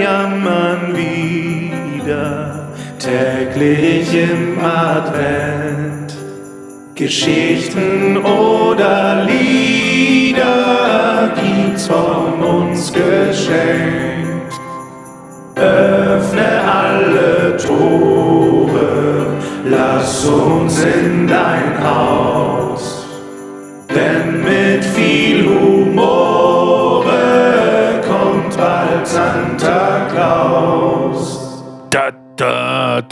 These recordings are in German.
jammern wieder täglich im Advent. Geschichten oder Lieder gibt's von uns geschenkt. Öffne alle Tore, lass uns in dein Haus.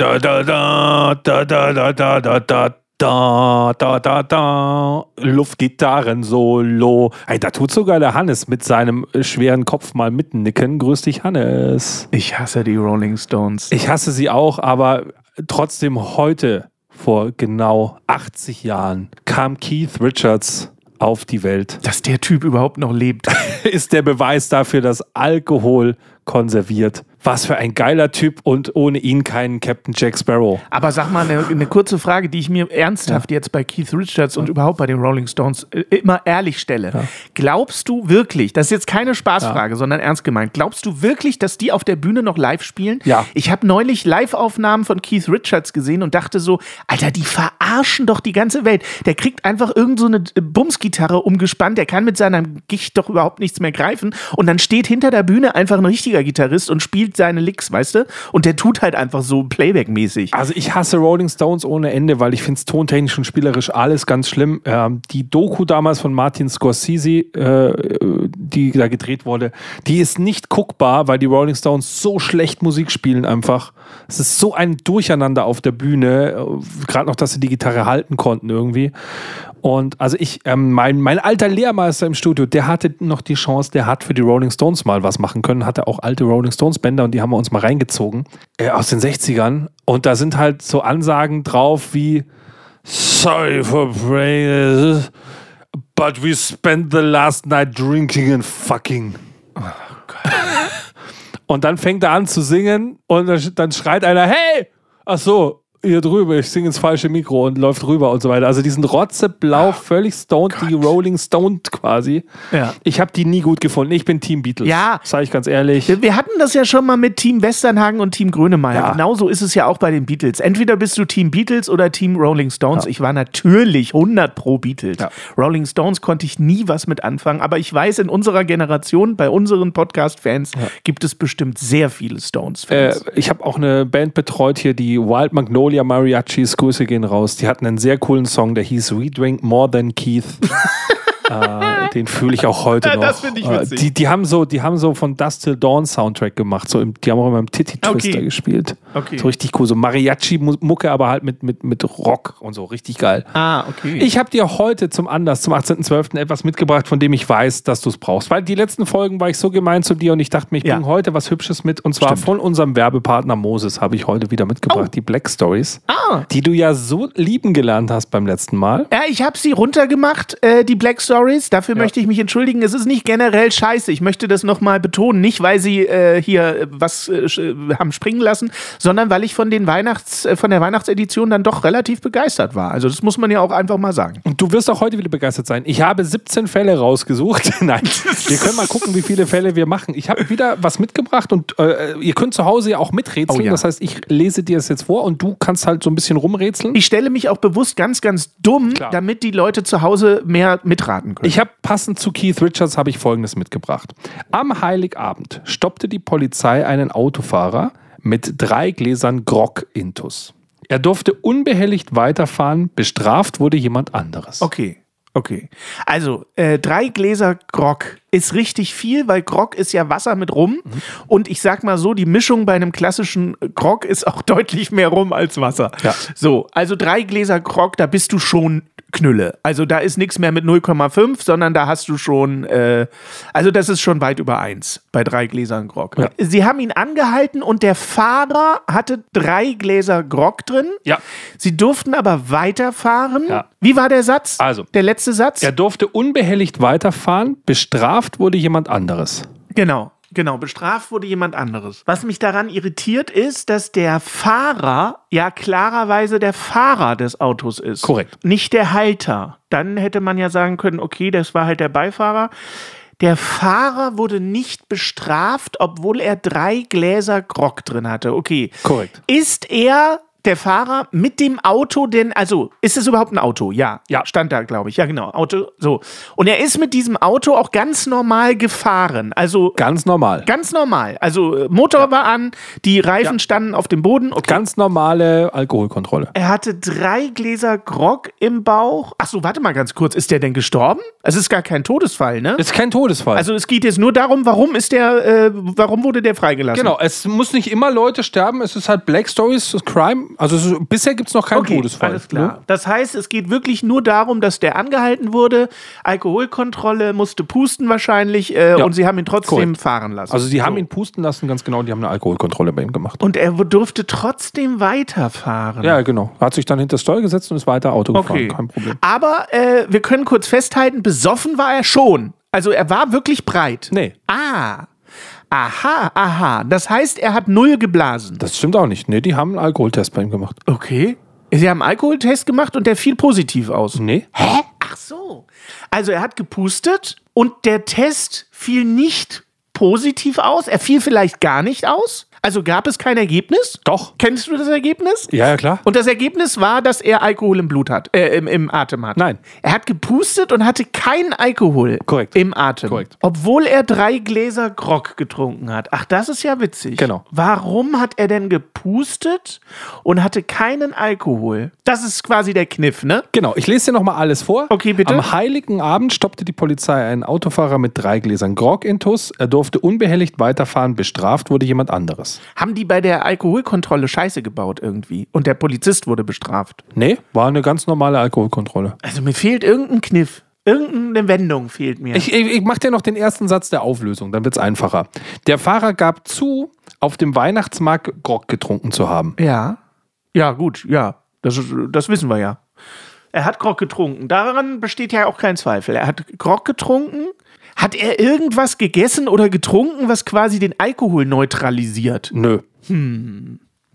Da, da, da, da, da, da, da, da, da, da. Da, da, da, Luftgitarren-Solo. Hey, da tut sogar der Hannes mit seinem schweren Kopf mal mitnicken. Grüß dich, Hannes. Ich hasse die Rolling Stones. Ich hasse sie auch, aber trotzdem heute, vor genau 80 Jahren, kam Keith Richards auf die Welt. Dass der Typ überhaupt noch lebt. Ist der Beweis dafür, dass Alkohol konserviert. Was für ein geiler Typ und ohne ihn keinen Captain Jack Sparrow. Aber sag mal, eine, eine kurze Frage, die ich mir ernsthaft ja. jetzt bei Keith Richards und überhaupt bei den Rolling Stones äh, immer ehrlich stelle. Ja. Glaubst du wirklich, das ist jetzt keine Spaßfrage, sondern ernst gemeint, glaubst du wirklich, dass die auf der Bühne noch live spielen? Ja. Ich habe neulich Live-Aufnahmen von Keith Richards gesehen und dachte so, Alter, die verarschen doch die ganze Welt. Der kriegt einfach irgend so eine Bumsgitarre umgespannt, der kann mit seinem Gicht doch überhaupt nichts mehr greifen und dann steht hinter der Bühne einfach ein richtiger Gitarrist und spielt seine Licks, weißt du? Und der tut halt einfach so Playback-mäßig. Also ich hasse Rolling Stones ohne Ende, weil ich finde es tontechnisch und spielerisch alles ganz schlimm. Ähm, die Doku damals von Martin Scorsese, äh, die da gedreht wurde, die ist nicht guckbar, weil die Rolling Stones so schlecht Musik spielen einfach. Es ist so ein Durcheinander auf der Bühne, äh, gerade noch, dass sie die Gitarre halten konnten irgendwie. Und also ich, ähm, mein, mein alter Lehrmeister im Studio, der hatte noch die Chance, der hat für die Rolling Stones mal was machen können, hatte auch alte Rolling Stones Bänder und die haben wir uns mal reingezogen äh, aus den 60ern. Und da sind halt so Ansagen drauf wie Sorry for praying, but we spent the last night drinking and fucking. Oh Gott. Und dann fängt er an zu singen und dann schreit einer, hey! Ach so, hier drüber, ich singe ins falsche Mikro und läuft rüber und so weiter. Also die sind rotzeblau, oh, völlig stoned, Gott. die Rolling Stoned quasi. Ja. Ich habe die nie gut gefunden. Ich bin Team Beatles. Ja. Sage ich ganz ehrlich. Wir, wir, hatten das ja schon mal mit Team Westernhagen und Team Grönemeyer. Ja. Genauso ist es ja auch bei den Beatles. Entweder bist du Team Beatles oder Team Rolling Stones. Ja. Ich war natürlich 100 pro Beatles. Ja. Rolling Stones konnte ich nie was mit anfangen, aber ich weiß, in unserer Generation, bei unseren Podcast-Fans, gibt es bestimmt sehr viele Stones-Fans. Äh, ich habe auch eine Band betreut hier, die Wild Magnolia Mariachis, Grüße gehen raus. Die hatten einen sehr coolen Song, der hieß We Drink More Than Keith. äh, den fühle ich auch heute noch. Das finde ich witzig. Äh, die, die, haben so, die haben so von Dust Till Dawn Soundtrack gemacht. So im, die haben auch immer im Titty Twister okay. gespielt. Okay. So richtig cool. So Mariachi-Mucke, aber halt mit, mit, mit Rock und so. Richtig geil. Ah, okay. Ich habe dir heute zum Anlass, zum 18.12. etwas mitgebracht, von dem ich weiß, dass du es brauchst. Weil die letzten Folgen war ich so gemein zu dir und ich dachte mir, ich ja. bringe heute was Hübsches mit. Und zwar Stimmt. von unserem Werbepartner Moses habe ich heute wieder mitgebracht. Oh. Die Black Stories. Ah. Die du ja so lieben gelernt hast beim letzten Mal. Ja, ich habe sie runtergemacht, äh, die Black Stories. Dafür ja. Möchte ich mich entschuldigen. Es ist nicht generell scheiße. Ich möchte das nochmal betonen. Nicht, weil sie äh, hier was äh, haben springen lassen, sondern weil ich von, den Weihnachts-, äh, von der Weihnachtsedition dann doch relativ begeistert war. Also, das muss man ja auch einfach mal sagen. Und du wirst auch heute wieder begeistert sein. Ich habe 17 Fälle rausgesucht. Nein, wir können mal gucken, wie viele Fälle wir machen. Ich habe wieder was mitgebracht und äh, ihr könnt zu Hause ja auch miträtseln. Oh, ja. Das heißt, ich lese dir das jetzt vor und du kannst halt so ein bisschen rumrätseln. Ich stelle mich auch bewusst ganz, ganz dumm, Klar. damit die Leute zu Hause mehr mitraten können. Ich habe passend zu Keith Richards habe ich Folgendes mitgebracht. Am Heiligabend stoppte die Polizei einen Autofahrer mit drei Gläsern Grog intus. Er durfte unbehelligt weiterfahren, bestraft wurde jemand anderes. Okay. Okay. Also, äh, drei Gläser Grog ist richtig viel, weil Grog ist ja Wasser mit Rum. Mhm. Und ich sag mal so, die Mischung bei einem klassischen Grog ist auch deutlich mehr Rum als Wasser. Ja. So, also drei Gläser Grog, da bist du schon Knülle. Also da ist nichts mehr mit 0,5, sondern da hast du schon, äh, also das ist schon weit über 1 bei drei Gläsern Grog. Ja. Sie haben ihn angehalten und der Fahrer hatte drei Gläser Grog drin. Ja. Sie durften aber weiterfahren. Ja. Wie war der Satz? Also, der letzte Satz? Er durfte unbehelligt weiterfahren, bestraft wurde jemand anderes. Genau. Genau, bestraft wurde jemand anderes. Was mich daran irritiert ist, dass der Fahrer ja klarerweise der Fahrer des Autos ist. Korrekt. Nicht der Halter. Dann hätte man ja sagen können, okay, das war halt der Beifahrer. Der Fahrer wurde nicht bestraft, obwohl er drei Gläser Grog drin hatte. Okay. Korrekt. Ist er der Fahrer mit dem Auto denn, also ist es überhaupt ein Auto? Ja. Ja. Stand da, glaube ich. Ja, genau. Auto, so. Und er ist mit diesem Auto auch ganz normal gefahren. Also Ganz normal. ganz normal. Also Motor war an, die Reifen Ja. standen auf dem Boden. Okay. Ganz normale Alkoholkontrolle. Er hatte drei Gläser Grog im Bauch. Ach so, warte mal ganz kurz. Ist der denn gestorben? Es ist gar kein Todesfall, ne? Ist kein Todesfall. Also es geht jetzt nur darum, warum ist der, äh, warum wurde der freigelassen? genau, es muss nicht immer Leute sterben, es ist halt Black Stories, Crime. Also ist, bisher gibt es noch keinen Okay, Todesfall. alles klar. Ne? Das heißt, es geht wirklich nur darum, dass der angehalten wurde, Alkoholkontrolle, musste pusten wahrscheinlich äh, Ja, und sie haben ihn trotzdem korrekt. fahren lassen. Also haben So. ihn pusten lassen, ganz genau, die haben eine Alkoholkontrolle bei ihm gemacht. Und er durfte trotzdem weiterfahren. Ja, genau. Hat sich dann hinter das Steuer gesetzt und ist weiter Auto Okay. gefahren. Kein Problem. Aber äh, wir können kurz festhalten, besoffen war er schon. Also er war wirklich breit. Nee, Ah. Aha, aha. Das heißt, er hat null geblasen. das stimmt auch nicht. Nee, die haben einen Alkoholtest bei ihm gemacht. Okay. Sie haben einen Alkoholtest gemacht und der fiel positiv aus. Nee? Hä? Ach so. Also er hat gepustet und der Test fiel nicht positiv aus. Er fiel vielleicht gar nicht aus. Also gab es kein Ergebnis? Doch. Kennst du das Ergebnis? Ja, ja, klar. Und das Ergebnis war, dass er Alkohol im Blut hat, äh, im, im Atem hat. Nein. Er hat gepustet und hatte keinen Alkohol Korrekt. im Atem. Korrekt. Obwohl er drei Gläser Grog getrunken hat. Ach, das ist ja witzig. Genau. Warum hat er denn gepustet und hatte keinen Alkohol? Das ist quasi der Kniff, ne? Genau, ich lese dir nochmal alles vor. Okay, bitte. Am heiligen Abend stoppte die Polizei einen Autofahrer mit drei Gläsern Grog intus. Er durfte unbehelligt weiterfahren, bestraft wurde jemand anderes. Haben die bei der Alkoholkontrolle Scheiße gebaut irgendwie? Und der Polizist wurde bestraft. Nee, war eine ganz normale Alkoholkontrolle. Also mir fehlt irgendein Kniff. Irgendeine Wendung fehlt mir. Ich, ich, ich mache dir noch den ersten Satz der Auflösung, dann wird es einfacher. Der Fahrer gab zu, auf dem Weihnachtsmarkt Grog getrunken zu haben. ja. Ja, gut, ja. Das, das wissen wir ja. Er hat Grog getrunken. Daran besteht ja auch kein Zweifel. Er hat Grog getrunken. Hat er irgendwas gegessen oder getrunken, was quasi den Alkohol neutralisiert? Nö.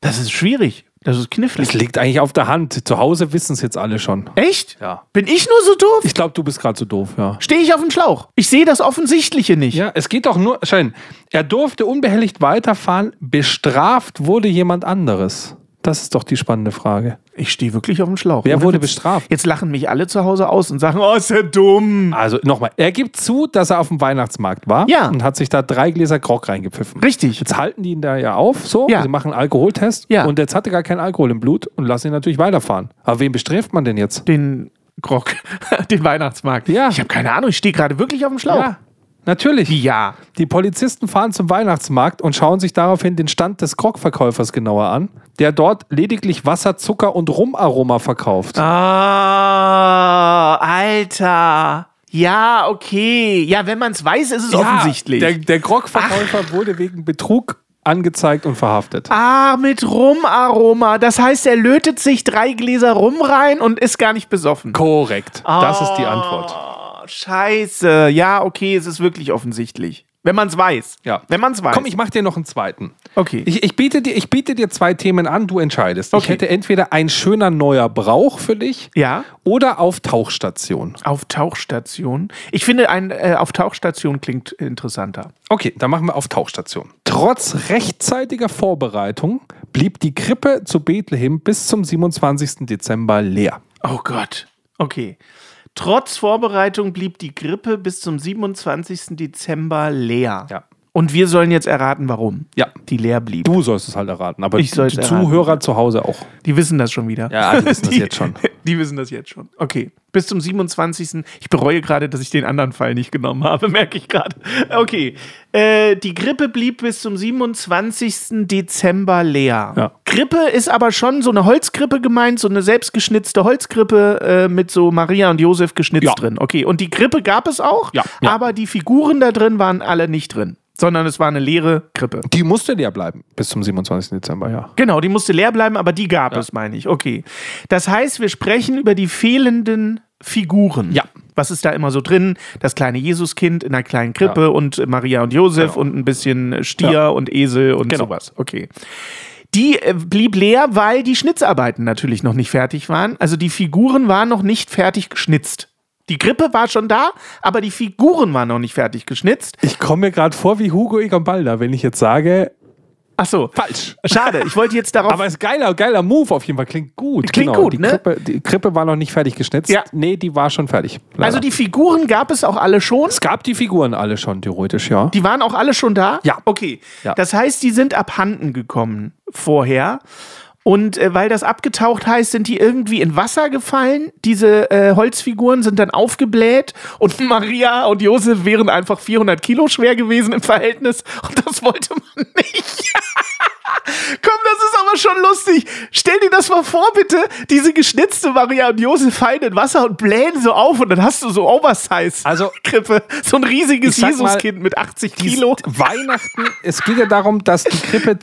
Das ist schwierig. Das ist Das knifflig. liegt eigentlich auf der Hand. Zu Hause wissen es jetzt alle schon. Echt? Ja. Bin ich nur so doof? Ich glaube, du bist gerade so doof, ja. Stehe ich auf dem Schlauch? Ich sehe das Offensichtliche nicht. Ja, es geht doch nur, Schein, er durfte unbehelligt weiterfahren, bestraft wurde jemand anderes. Das ist doch die spannende Frage. Ich stehe wirklich auf dem Schlauch. Wer Ohne wurde Witz. bestraft? Jetzt lachen mich alle zu Hause aus und sagen, oh, ist er dumm. Also nochmal, er gibt zu, dass er auf dem Weihnachtsmarkt war Ja. und hat sich da drei Gläser Grog reingepfiffen. Richtig. Jetzt halten die ihn da ja auf, so, Ja. sie machen einen Alkoholtest Ja. und jetzt hat er gar keinen Alkohol im Blut und lassen ihn natürlich weiterfahren. Aber wen bestraft man denn jetzt? Den Grog, den Weihnachtsmarkt. Ja. Ich habe keine Ahnung, ich stehe gerade wirklich auf dem Schlauch. Ja, natürlich. Ja? Die Polizisten fahren zum Weihnachtsmarkt und schauen sich daraufhin den Stand des Grogverkäufers genauer an, der dort lediglich Wasser, Zucker und Rumaroma verkauft. Ah, Alter. Ja, okay. Ja, wenn man es weiß, ist es offensichtlich. Der, der Grogverkäufer wurde wegen Betrug angezeigt und verhaftet. ah, mit Rumaroma. Das heißt, er lötet sich drei Gläser Rum rein und ist gar nicht besoffen. Korrekt. Das ist die Antwort. Scheiße. Ja, okay, es ist wirklich offensichtlich. Wenn man es weiß. Ja. Wenn man es weiß. Komm, ich mach dir noch einen zweiten. okay. Ich, ich, biete dir, ich biete dir zwei Themen an, du entscheidest. Ich Okay. hätte entweder ein schöner neuer Brauch für dich ja. oder auf Tauchstation. Auf Tauchstation. Ich finde, ein äh, auf Tauchstation klingt interessanter. Okay, dann machen wir auf Tauchstation. Trotz rechtzeitiger Vorbereitung blieb die Krippe zu Bethlehem bis zum 27. Dezember leer. Oh Gott. Okay. Trotz Vorbereitung blieb die Grippe bis zum 27. Dezember leer. Ja. Und wir sollen jetzt erraten, warum Ja. die leer blieb. Du sollst es halt erraten, aber Ich die erraten. Zuhörer zu Hause auch. Die wissen das schon wieder. Ja, die wissen das Die- jetzt schon. Die wissen das jetzt schon. Okay. Bis zum 27. Ich bereue gerade, dass ich den anderen Fall nicht genommen habe, merke ich gerade. Okay. Äh, die Grippe blieb bis zum 27. Dezember leer. Ja. Grippe ist aber schon so eine Holzgrippe gemeint, so eine selbstgeschnitzte Holzgrippe äh, mit so Maria und Josef geschnitzt Ja. drin. Okay. Und die Grippe gab es auch, ja. aber die Figuren da drin waren alle nicht drin, sondern es war eine leere Grippe. Die musste leer bleiben bis zum 27. Dezember, ja. Genau, die musste leer bleiben, aber die gab es, meine ich. Okay. Das heißt, wir sprechen über die fehlenden Figuren. Ja. Was ist da immer so drin? Das kleine Jesuskind in einer kleinen Krippe und Maria und Josef Genau. und ein bisschen Stier Ja. und Esel und Genau. sowas. Okay. Die äh, blieb leer, weil die Schnitzarbeiten natürlich noch nicht fertig waren. Also die Figuren waren noch nicht fertig geschnitzt. Die Krippe war schon da, aber die Figuren waren noch nicht fertig geschnitzt. Ich komme mir gerade vor wie Hugo Egon Balder, wenn ich jetzt sage, Ach so. falsch. Schade, ich wollte jetzt darauf. Aber es ist geiler, geiler Move auf jeden Fall. Klingt gut. Klingt gut, die ne? Krippe, die Krippe war noch nicht fertig geschnitzt. Ja. Nee, die war schon fertig. Leider. also die Figuren gab es auch alle schon. es gab die Figuren alle schon, theoretisch, ja. Die waren auch alle schon da? Ja. Okay. Ja. Das heißt, die sind abhanden gekommen vorher. Und äh, weil das abgetaucht heißt, sind die irgendwie in Wasser gefallen. Diese äh, Holzfiguren sind dann aufgebläht und Maria und Josef wären einfach 400 Kilo schwer gewesen im Verhältnis. Und das wollte man nicht. Komm, das ist aber schon lustig. Stell dir das mal vor, bitte. Diese geschnitzte Maria und Josef fallen in Wasser und blähen so auf und dann hast du so Oversize. Also- Krippe. So ein riesiges Jesuskind mit 80 Die Kilo. Weihnachten, es geht ja darum, dass die Krippe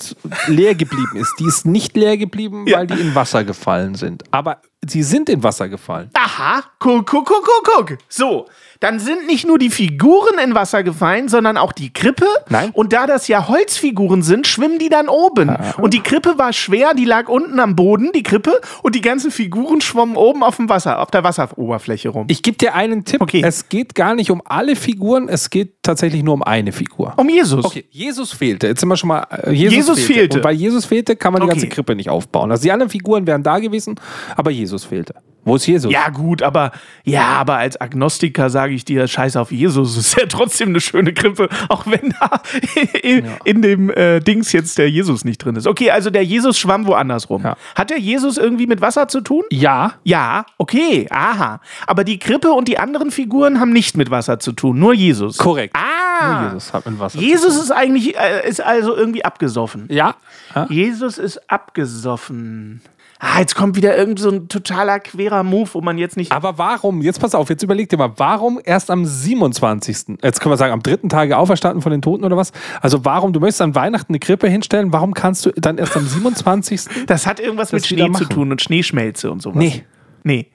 leer geblieben ist. Die ist nicht leer geblieben, Ja. weil die in Wasser gefallen sind. Aber sie sind in Wasser gefallen. Aha, guck, guck, guck, guck, guck. So, dann sind nicht nur die Figuren in Wasser gefallen, sondern auch die Krippe. Nein. Und da das ja Holzfiguren sind, schwimmen die dann oben. Und die Krippe war schwer, die lag unten am Boden, die Krippe, und die ganzen Figuren schwommen oben auf dem Wasser, auf der Wasseroberfläche rum. Ich gebe dir einen Tipp. Okay. Es geht gar nicht um alle Figuren, es geht tatsächlich nur um eine Figur. um Jesus. Okay, Jesus fehlte. Jetzt sind wir schon mal. Äh, Jesus, Jesus fehlte. Und weil Jesus fehlte, kann man die Okay. ganze Krippe nicht aufbauen. Also die anderen Figuren wären da gewesen, aber Jesus fehlte. Wo ist Jesus? Ja, gut, aber ja, aber als Agnostiker sage ich dir, scheiß auf Jesus. Es ist ja trotzdem eine schöne Krippe, auch wenn da in, in dem äh, Dings jetzt der Jesus nicht drin ist. Okay, also der Jesus schwamm woanders rum. Ja. Hat der Jesus irgendwie mit Wasser zu tun? Ja. Ja, okay, aha. Aber die Krippe und die anderen Figuren haben nicht mit Wasser zu tun, nur Jesus. Korrekt. Ah, Nur Jesus hat mit Wasser. Jesus ist eigentlich, äh, ist also irgendwie abgesoffen. Ja. ja. Jesus ist abgesoffen. Ah, jetzt kommt wieder irgend so ein totaler querer Move, wo man jetzt nicht. Aber warum, jetzt pass auf, jetzt überleg dir mal, warum erst am 27., jetzt können wir sagen, am dritten Tage auferstanden von den Toten oder was? Also warum, du möchtest an Weihnachten eine Krippe hinstellen, warum kannst du dann erst am 27.? Das hat irgendwas Das mit Schnee zu tun und Schneeschmelze und sowas. Nee. Nee.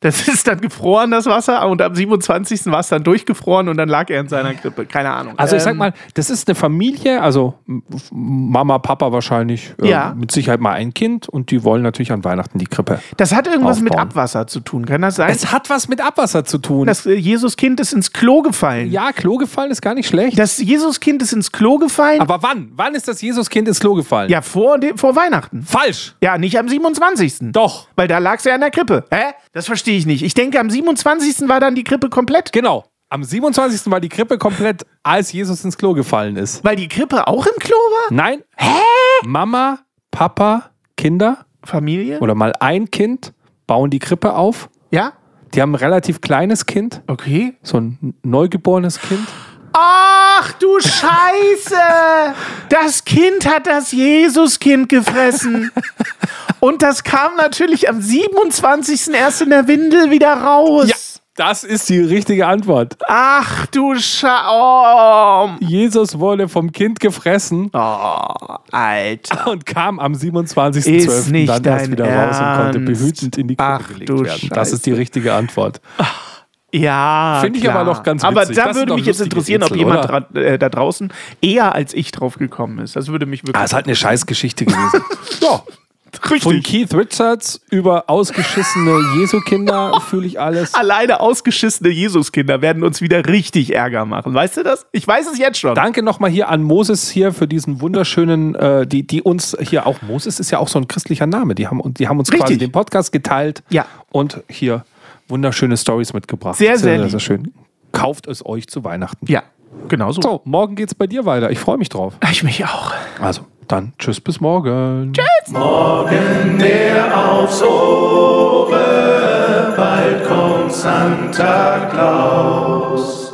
Das ist dann gefroren, das Wasser, und am 27. war es dann durchgefroren und dann lag er in seiner Krippe. Keine Ahnung. Also ich sag Ähm, mal, das ist eine Familie, also Mama, Papa wahrscheinlich, äh, Ja. mit Sicherheit mal ein Kind und die wollen natürlich an Weihnachten die Krippe. Das hat irgendwas mit aufbauen. Abwasser zu tun, kann das sein? Es hat was mit Abwasser zu tun. das äh, Jesuskind ist ins Klo gefallen. ja, Klo gefallen ist gar nicht schlecht. Das Jesuskind ist ins Klo gefallen. Aber wann? Wann ist das Jesuskind ins Klo gefallen? ja, vor, vor Weihnachten. Falsch. Ja, nicht am 27. Doch. Weil da lag es ja in der Krippe. Hä? Das verstehe ich nicht. Ich denke, am 27. war dann die Krippe komplett. Genau. Am 27. war die Krippe komplett, als Jesus ins Klo gefallen ist. Weil die Krippe auch im Klo war? Nein. Hä? Mama, Papa, Kinder Familie? oder mal ein Kind bauen die Krippe auf. Ja? Die haben ein relativ kleines Kind, Okay. so ein neugeborenes Kind. Ach du Scheiße! Das Kind hat das Jesuskind gefressen. Und das kam natürlich am 27. erst in der Windel wieder raus. das ist die richtige Antwort. Ach du Scheiße. Oh, Jesus wurde vom Kind gefressen oh, Alter. und kam am Ist 27.12. nicht dann erst wieder raus und konnte Ernst? behütend in die Krippe Ach gelegt werden. Das ist die Scheiße. richtige Antwort. Ja. Finde ich klar. aber doch ganz Aber witzig. da Das sind würde mich jetzt interessieren, ob Rätsel, jemand oder? dra äh, da draußen eher als ich drauf gekommen ist. Das würde mich wirklich. Ah, ist halt eine Scheißgeschichte gewesen. ja. Von richtig. Keith Richards über ausgeschissene Jesu-Kinder fühle ich alles. Alleine ausgeschissene Jesuskinder werden uns wieder richtig Ärger machen. Weißt du das? Ich weiß es jetzt schon. Danke nochmal hier an Moses hier für diesen wunderschönen, äh, die, die uns hier auch, Moses ist ja auch so ein christlicher Name, die haben, die haben uns quasi Richtig. den Podcast geteilt Ja. und hier wunderschöne Stories mitgebracht. Sehr, sehr sehr, sehr schön. Kauft es euch zu Weihnachten. Ja, genau so. So, morgen geht's bei dir weiter. Ich freue mich drauf. Ich mich auch. Also, dann tschüss bis morgen. Morgen der aufs Ohre, bald kommt Santa Claus.